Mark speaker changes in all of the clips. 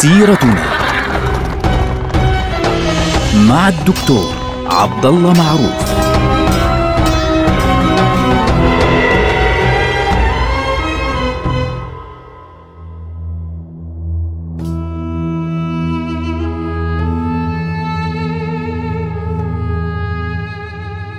Speaker 1: سيرتنا مع الدكتور عبد الله معروف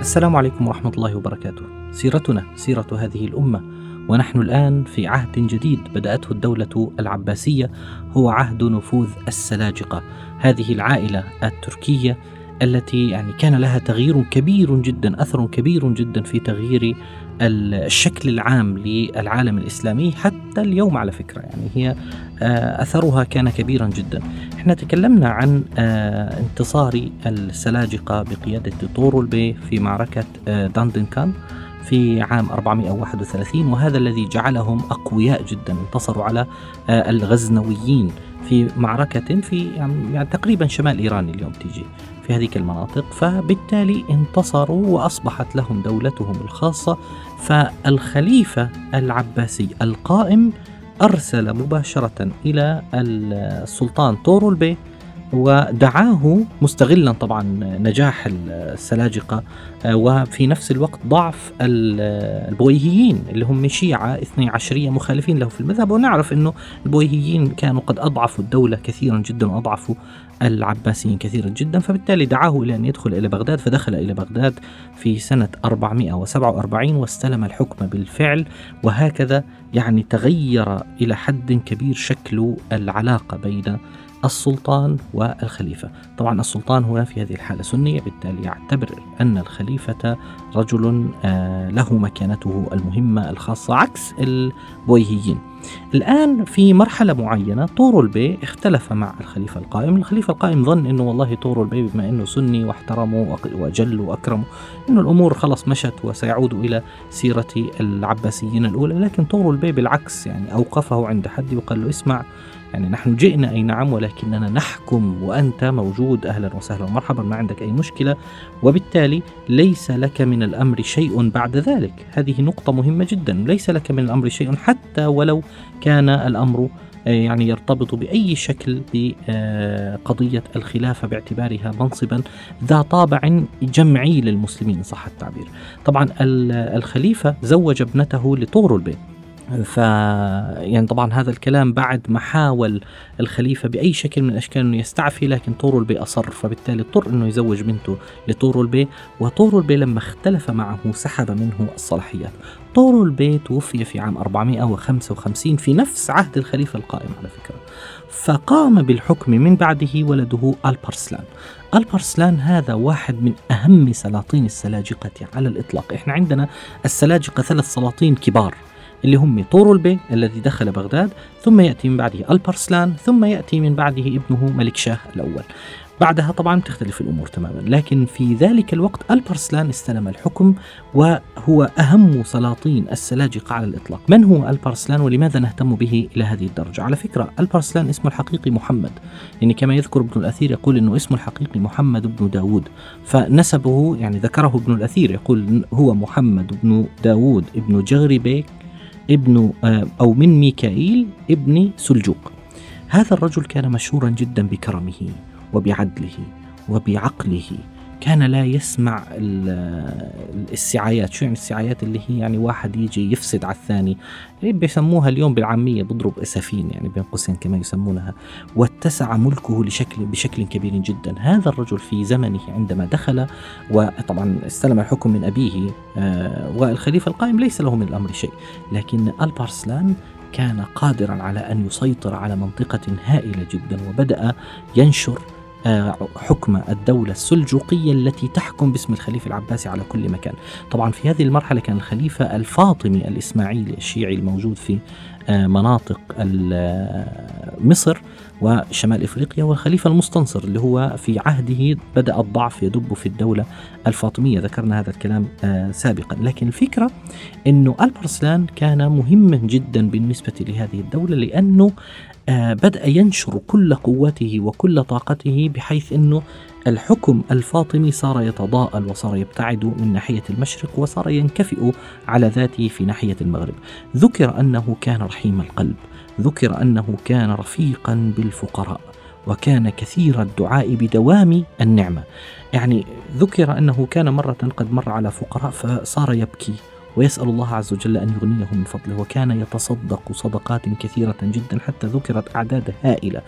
Speaker 2: السلام عليكم ورحمة الله وبركاته. سيرتنا سيرة هذه الأمة ونحن الآن في عهد جديد بدأته الدولة العباسية هو عهد نفوذ السلاجقة، هذه العائلة التركية التي يعني كان لها تغيير كبير جدا أثر كبير جدا في تغيير الشكل العام للعالم الإسلامي حتى اليوم على فكرة. يعني هي آه، أثرها كان كبيرا جدا. إحنا تكلمنا عن آه، انتصار السلاجقة بقيادة طورل بي في معركة آه، داندنكان. في عام 431 وهذا الذي جعلهم أقوياء جدا. انتصروا على الغزنويين في معركة في يعني, يعني تقريبا شمال إيران اليوم تيجي في هذه المناطق. فبالتالي انتصروا وأصبحت لهم دولتهم الخاصة. فالخليفة العباسي القائم أرسل مباشرة إلى السلطان طورل بي ودعاه مستغلا طبعا نجاح السلاجقة آه، وفي نفس الوقت ضعف البويهيين اللي هم شيعة اثني عشرية مخالفين له في المذهب. ونعرف أنه البويهيين كانوا قد أضعفوا الدولة كثيرا جدا وأضعفوا العباسيين كثيرا جدا. فبالتالي دعاه إلى أن يدخل إلى بغداد فدخل إلى بغداد في سنة 447 واستلم الحكم بالفعل. وهكذا يعني تغير إلى حد كبير شكل العلاقة بين السلطان والخليفة. طبعا السلطان هنا في هذه الحالة سني بالتالي يعتبر أن الخليفة رجل آه، له مكانته المهمة الخاصة عكس البويهيين. الآن في مرحلة معينة طغرل بيك اختلف مع الخليفة القائم. الخليفة القائم ظن أنه والله طغرل بيك بما أنه سني واحترمه وأجل وأكرمه أنه الأمور خلص مشت وسيعود إلى سيرة العباسيين الأولى. لكن طغرل بيك بالعكس يعني أوقفه عند حد وقال له اسمع يعني نحن جئنا أي نعم ولكننا نحكم وأنت موجود أهلا وسهلا ومرحبا ما عندك أي مشكلة. وبالتالي ليس لك من الأمر شيء بعد ذلك. هذه نقطة مهمة جدا ليس لك من الأمر شيء حتى ولو كان الأمر آه، يعني يرتبط بأي شكل بقضية الخلافة باعتبارها منصبا ذا طابع جمعي للمسلمين صح التعبير. طبعا الخليفة زوج ابنته لطور البيت. ف يعني طبعا هذا الكلام بعد ما حاول الخليفة بأي شكل من الأشكال إنه يستعفي لكن طغرل بيك أصر فبالتالي اضطر إنه يزوج بنته لطغرل بيك وطغرل بيك لما اختلف معه سحب منه الصلاحيات. طغرل بيك توفي في عام 455 في نفس عهد الخليفة القائم على فكرة. فقام بالحكم من بعده ولده ألب أرسلان. ألب أرسلان هذا واحد من أهم سلاطين السلاجقة على الإطلاق. إحنا عندنا السلاجقة ثلاث سلاطين كبار. اللي هم طور البي الذي دخل بغداد ثم يأتي من بعده البرسلان ثم يأتي من بعده ابنه ملك شاه الأول. بعدها طبعا تختلف الأمور تماما، لكن في ذلك الوقت البرسلان استلم الحكم وهو أهم سلاطين السلاجقة على الإطلاق، من هو البرسلان ولماذا نهتم به إلى هذه الدرجة؟ على فكرة البرسلان اسمه الحقيقي محمد، يعني كما يذكر ابن الأثير يقول إنه اسمه الحقيقي محمد بن داود، فنسبه يعني ذكره ابن الأثير يقول هو محمد بن داود ابن جغري بيك ابن آه، أو من ميكائيل ابن سلجوق. هذا الرجل كان مشهورا جدا بكرمه وبعدله وبعقله. كان لا يسمع السعايات. شو يعني السعايات؟ اللي هي يعني واحد يجي يفسد على الثاني. بيسموها اليوم بالعامية بضرب أسفين يعني بين قوسين كما يسمونها. واتسع ملكه لشكل بشكل كبير جدا. هذا الرجل في زمنه عندما دخل وطبعا استلم الحكم من أبيه آه، والخليفة القائم ليس له من الأمر شيء. لكن البارسلان كان قادرا على أن يسيطر على منطقة هائلة جدا وبدأ ينشر حكم الدولة السلجوقية التي تحكم باسم الخليفة العباسي على كل مكان. طبعا في هذه المرحلة كان الخليفة الفاطمي الإسماعيلي الشيعي الموجود في آه، مناطق آه، مصر وشمال إفريقيا والخليفه المستنصر اللي هو في عهده بدأ الضعف يدب في الدولة الفاطمية. ذكرنا هذا الكلام سابقا. لكن الفكرة إنه البرسلان كان مهما جدا بالنسبة لهذه الدولة لأنه آه، بدأ ينشر كل قوته وكل طاقته بحيث أنه الحكم الفاطمي صار يتضاءل وصار يبتعد من ناحية المشرق وصار ينكفئ على ذاته في ناحية المغرب. ذكر أنه كان رحيم القلب ذكر أنه كان رفيقا بالفقراء وكان كثير الدعاء بدوام النعمة. يعني ذكر أنه كان مرة قد مر على فقراء فصار يبكي ويسأل الله عز وجل أن يغنيه من فضله وكان يتصدق صدقات كثيرة جدا حتى ذكرت أعداد هائلة.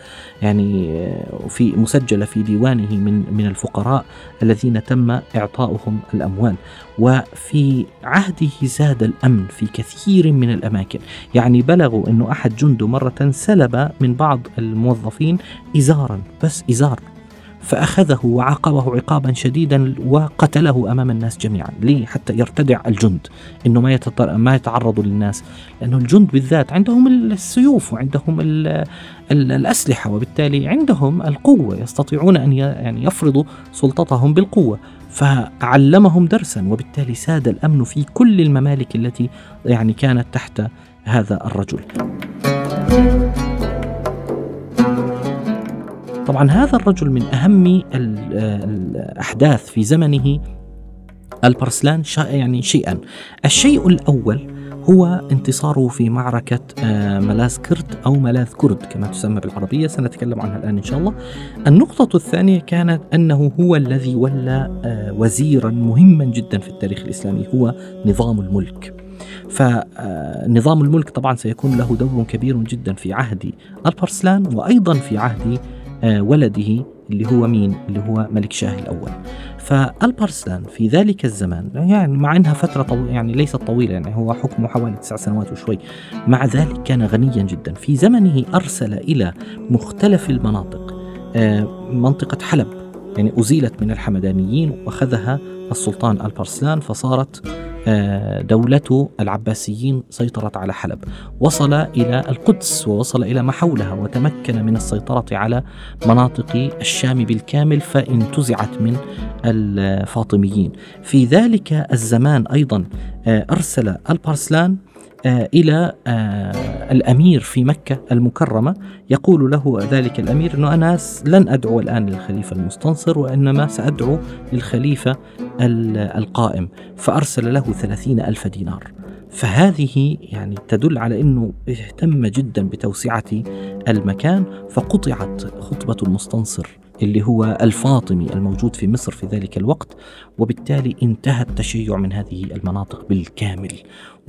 Speaker 2: يعني آه، في مسجلة في ديوانه من من الفقراء الذين تم إعطاؤهم الأموال. وفي عهده زاد الأمن في كثير من الأماكن. يعني بلغوا أنه أحد جنده مرة سلب من بعض الموظفين إزارا بس إزار. فأخذه وعاقبه عقابا شديدا وقتله أمام الناس جميعا. ليه؟ حتى يرتدع الجند. إنه ما ما يتعرضوا للناس. لأنه الجند بالذات عندهم السيوف وعندهم ال ال الأسلحة وبالتالي عندهم القوة يستطيعون أن يعني يفرضوا سلطتهم بالقوة. فعلمهم درسا وبالتالي ساد الأمن في كل الممالك التي يعني كانت تحت هذا الرجل. طبعا هذا الرجل من أهم الأحداث في زمنه البرسلان يعني شيئا. الشيء الأول هو انتصاره في معركة آه، ملاذ كرد أو ملاذ كرد كما تسمى بالعربية. سنتكلم عنها الآن إن شاء الله. النقطة الثانية كانت أنه هو الذي ولى آه، وزيرا مهما جدا في التاريخ الإسلامي هو نظام الملك. فنظام آه، الملك طبعا سيكون له دور كبير جدا في عهد البرسلان وأيضا في عهد ولده اللي هو مين؟ اللي هو ملك شاه الأول فالبرسلان في ذلك الزمان يعني مع إنها فترة طو... يعني ليست طويلة يعني هو حكمه حوالي تسع سنوات وشوي مع ذلك كان غنيا جدا في زمنه أرسل إلى مختلف المناطق آه، منطقة حلب يعني أزيلت من الحمدانيين وأخذها السلطان البرسلان فصارت آه، دولة العباسيين سيطرت على حلب. وصل إلى القدس ووصل إلى ما حولها وتمكن من السيطرة على مناطق الشام بالكامل فانتزعت من الفاطميين. في ذلك الزمان أيضا آه، أرسل البرسلان آه، إلى آه، الأمير في مكة المكرمة يقول له ذلك الأمير أنه أنا لن أدعو الآن للخليفة المستنصر وإنما سأدعو للخليفة القائم فأرسل له ثلاثين ألف دينار. فهذه يعني تدل على أنه اهتم جدا بتوسعة المكان فقطعت خطبة المستنصر. اللي هو الفاطمي الموجود في مصر في ذلك الوقت وبالتالي انتهى التشيع من هذه المناطق بالكامل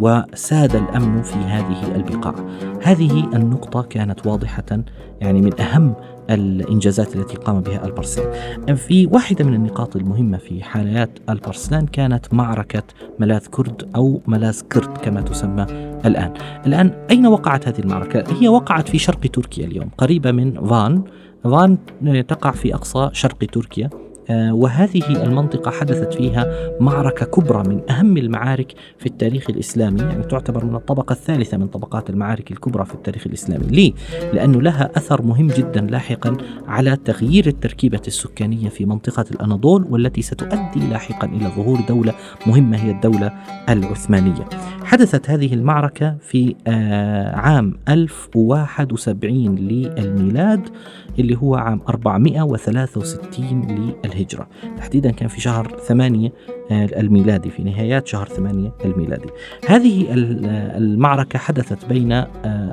Speaker 2: وساد الأمن في هذه البقاع. هذه النقطة كانت واضحة يعني من أهم الإنجازات التي قام بها البرسلان. في واحدة من النقاط المهمة في حالات البرسلان كانت معركة ملاذ كرد أو ملاذ كرد كما تسمى الآن. الآن أين وقعت هذه المعركة؟ هي وقعت في شرق تركيا اليوم، قريبة من فان فان تقع في أقصى شرق تركيا. وهذه المنطقة حدثت فيها معركة كبرى من أهم المعارك في التاريخ الإسلامي يعني تعتبر من الطبقة الثالثة من طبقات المعارك الكبرى في التاريخ الإسلامي. ليه؟ لأنه لها أثر مهم جدا لاحقا على تغيير التركيبة السكانية في منطقة الأناضول والتي ستؤدي لاحقا إلى ظهور دولة مهمة هي الدولة العثمانية. حدثت هذه المعركة في آه، عام 1071 للميلاد اللي هو عام 463 للهجرة تحديدا كان في شهر 8 آه، الميلادي في نهايات شهر 8 الميلادي. هذه المعركة حدثت بين آه،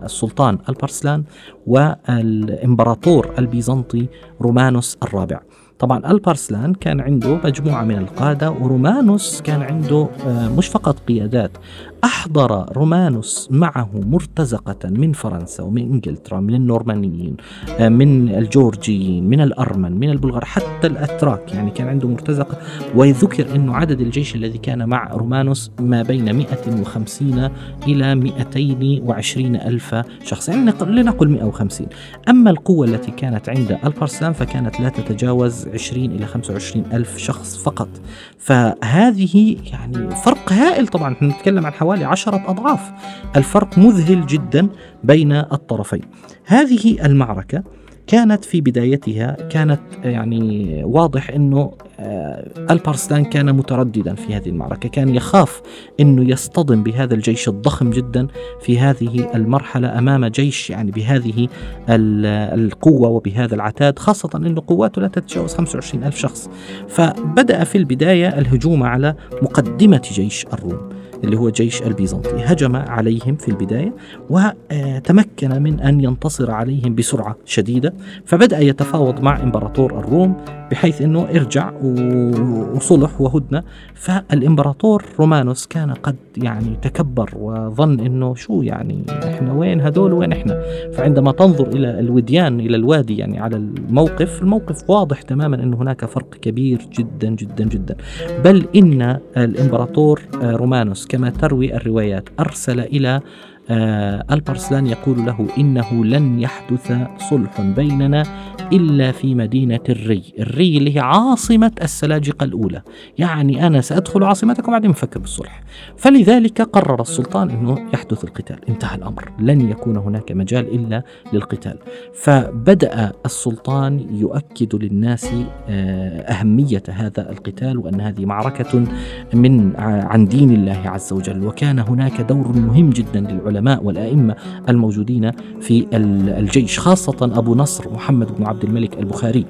Speaker 2: السلطان البرسلان والإمبراطور البيزنطي رومانوس الرابع. طبعا البارسلان كان عنده مجموعة من القادة ورومانوس كان عنده آه، مش فقط قيادات أحضر رومانوس معه مرتزقة من فرنسا ومن إنجلترا من النورمانيين آه، من الجورجيين من الأرمن من البلغار حتى الأتراك. يعني كان عنده مرتزقة ويذكر أنه عدد الجيش الذي كان مع رومانوس ما بين 150 إلى 220 ألف شخص. يعني لنقل 150 أما القوة التي كانت عند البارسلان فكانت لا تتجاوز 20 إلى 25 ألف شخص فقط. فهذه يعني فرق هائل طبعا. نتكلم عن حوالي عشرة أضعاف الفرق مذهل جدا بين الطرفين هذه المعركة كانت في بدايتها كانت يعني واضح إنه البارسلان كان مترددا في هذه المعركة، كان يخاف إنه يصطدم بهذا الجيش الضخم جدا في هذه المرحلة أمام جيش يعني بهذه القوة وبهذا العتاد، خاصة إنه قواته لا تتجاوز 25 ألف شخص. فبدأ في البداية الهجوم على مقدمة جيش الروم. اللي هو جيش البيزنطي. هجم عليهم في البداية وتمكن من أن ينتصر عليهم بسرعة شديدة. فبدأ يتفاوض مع إمبراطور الروم بحيث أنه ارجع وصلح وهدنة. فالإمبراطور رومانوس كان قد يعني تكبر وظن أنه شو يعني إحنا وين هدول وين إحنا؟ فعندما تنظر إلى الوديان إلى الوادي يعني على الموقف الموقف واضح تماما أن هناك فرق كبير جدا جدا جدا. بل إن الإمبراطور رومانوس كما تروي الروايات. أرسل إلى البرسلان يقول له إنه لن يحدث صلح بيننا إلا في مدينة الري. الري اللي هي عاصمة السلاجقة الأولى. يعني أنا سأدخل عاصمتكم وبعدين نفكر بالصلح. فلذلك قرر السلطان أنه يحدث القتال. انتهى الأمر. لن يكون هناك مجال إلا للقتال. فبدأ السلطان يؤكد للناس آه أهمية هذا القتال وأن هذه معركة من عن دين الله عز وجل. وكان هناك دور مهم جدا للعلماء والأئمة الموجودين في الجيش خاصة أبو نصر محمد بن عبد الملك البخاري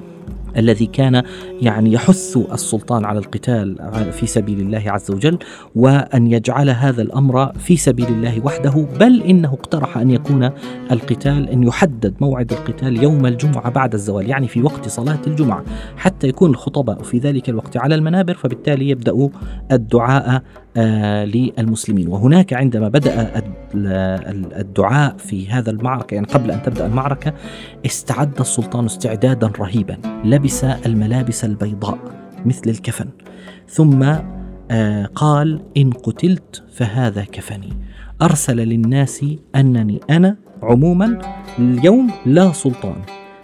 Speaker 2: الذي كان يعني يحث السلطان على القتال في سبيل الله عز وجل وأن يجعل هذا الأمر في سبيل الله وحده بل إنه اقترح أن يكون القتال أن يحدد موعد القتال يوم الجمعة بعد الزوال يعني في وقت صلاة الجمعة حتى يكون الخطباء في ذلك الوقت على المنابر فبالتالي يبدأ الدعاء للمسلمين. وهناك عندما بدأ الدعاء في هذا المعركة يعني قبل أن تبدأ المعركة استعد السلطان استعدادا رهيبا. لبس الملابس البيضاء مثل الكفن. ثم آه قال إن قتلت فهذا كفني. أرسل للناس أنني أنا عموما اليوم لا سلطان.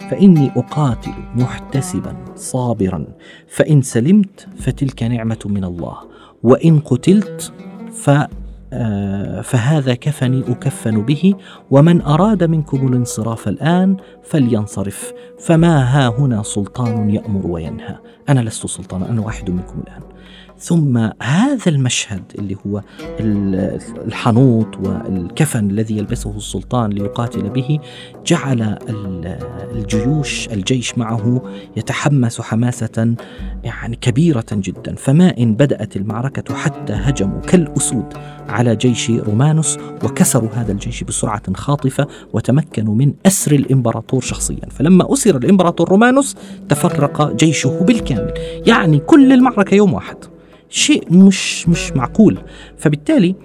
Speaker 2: فإني أقاتل محتسبا صابرا. فإن سلمت فتلك نعمة من الله. وإن قتلت ف فهذا كفني أكفن به ومن أراد منكم الانصراف الآن فلينصرف. فما ها هنا سلطان يأمر وينهى. أنا لست سلطانا أنا واحد منكم الآن. ثم هذا المشهد اللي هو الحنوط والكفن الذي يلبسه السلطان ليقاتل به جعل الجيوش الجيش معه يتحمس حماسة يعني كبيرة جدا. فما إن بدأت المعركة حتى هجموا كالأسود على جيش رومانوس وكسروا هذا الجيش بسرعة خاطفة وتمكنوا من أسر الإمبراطور شخصيا. فلما أسر الإمبراطور رومانوس تفرق جيشه بالكامل. يعني كل المعركة يوم واحد. شيء مش مش معقول. فبالتالي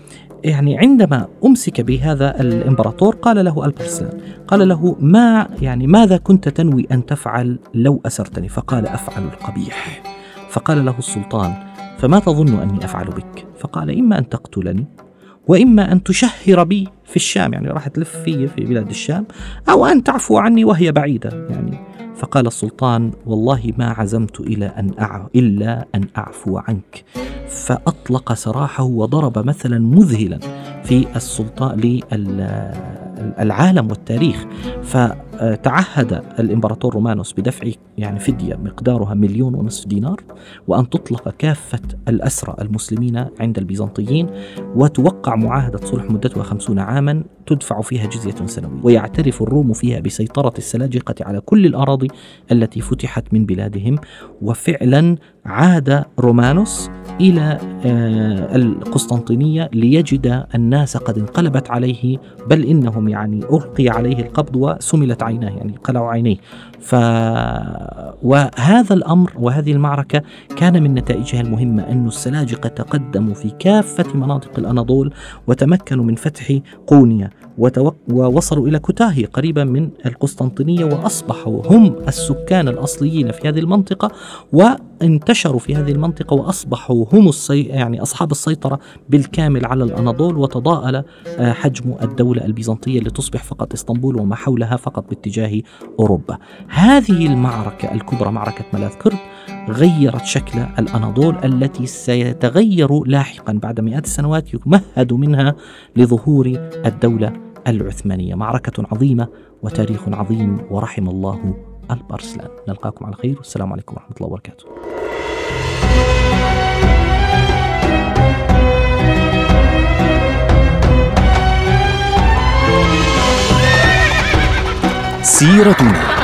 Speaker 2: يعني عندما أمسك بهذا الإمبراطور قال له البرسلان قال له ما يعني ماذا كنت تنوي أن تفعل لو أسرتني؟ فقال أفعل القبيح. فقال له السلطان فما تظن أني أفعل بك؟ فقال إما أن تقتلني وإما أن تشهر بي في الشام. يعني راح تلف في في بلاد الشام أو أن تعفو عني وهي بعيدة. يعني فقال السلطان والله ما عزمت إلى أن أع... إلا أن أعفو عنك. فأطلق سراحه وضرب مثلا مذهلا في السلطان للعالم والتاريخ. فتعهد الإمبراطور رومانوس بدفع يعني فدية مقدارها مليون ونصف دينار وأن تطلق كافة الأسرى المسلمين عند البيزنطيين وتوقع معاهدة صلح مدتها خمسون عاما تدفع فيها جزية سنوية. ويعترف الروم فيها بسيطرة السلاجقة على كل الأراضي التي فتحت من بلادهم. وفعلا عاد رومانوس إلى آه، القسطنطينية ليجد الناس قد انقلبت عليه بل إنهم يعني ألقي عليه القبض وسملت عيناه يعني قلعوا عينيه. ف وهذا الأمر وهذه المعركة كان من نتائجها المهمة أن السلاجقة تقدموا في كافة مناطق الأناضول وتمكنوا من فتح قونيا ووصلوا إلى كوتاهي قريبا من القسطنطينية وأصبحوا هم السكان الأصليين في هذه المنطقة وانتشروا في هذه المنطقة وأصبحوا هم السي... يعني أصحاب السيطرة بالكامل على الأناضول وتضاءل آه، حجم الدولة البيزنطية لتصبح فقط إسطنبول وما حولها فقط باتجاه أوروبا. هذه المعركة الكبرى معركة ملاذ كرد غيرت شكل الأناضول التي سيتغير لاحقا بعد مئات السنوات يمهد منها لظهور الدولة العثمانية. معركة عظيمة وتاريخ عظيم ورحم الله البرسلان. نلقاكم على خير والسلام عليكم ورحمة الله وبركاته.
Speaker 1: سيرتنا.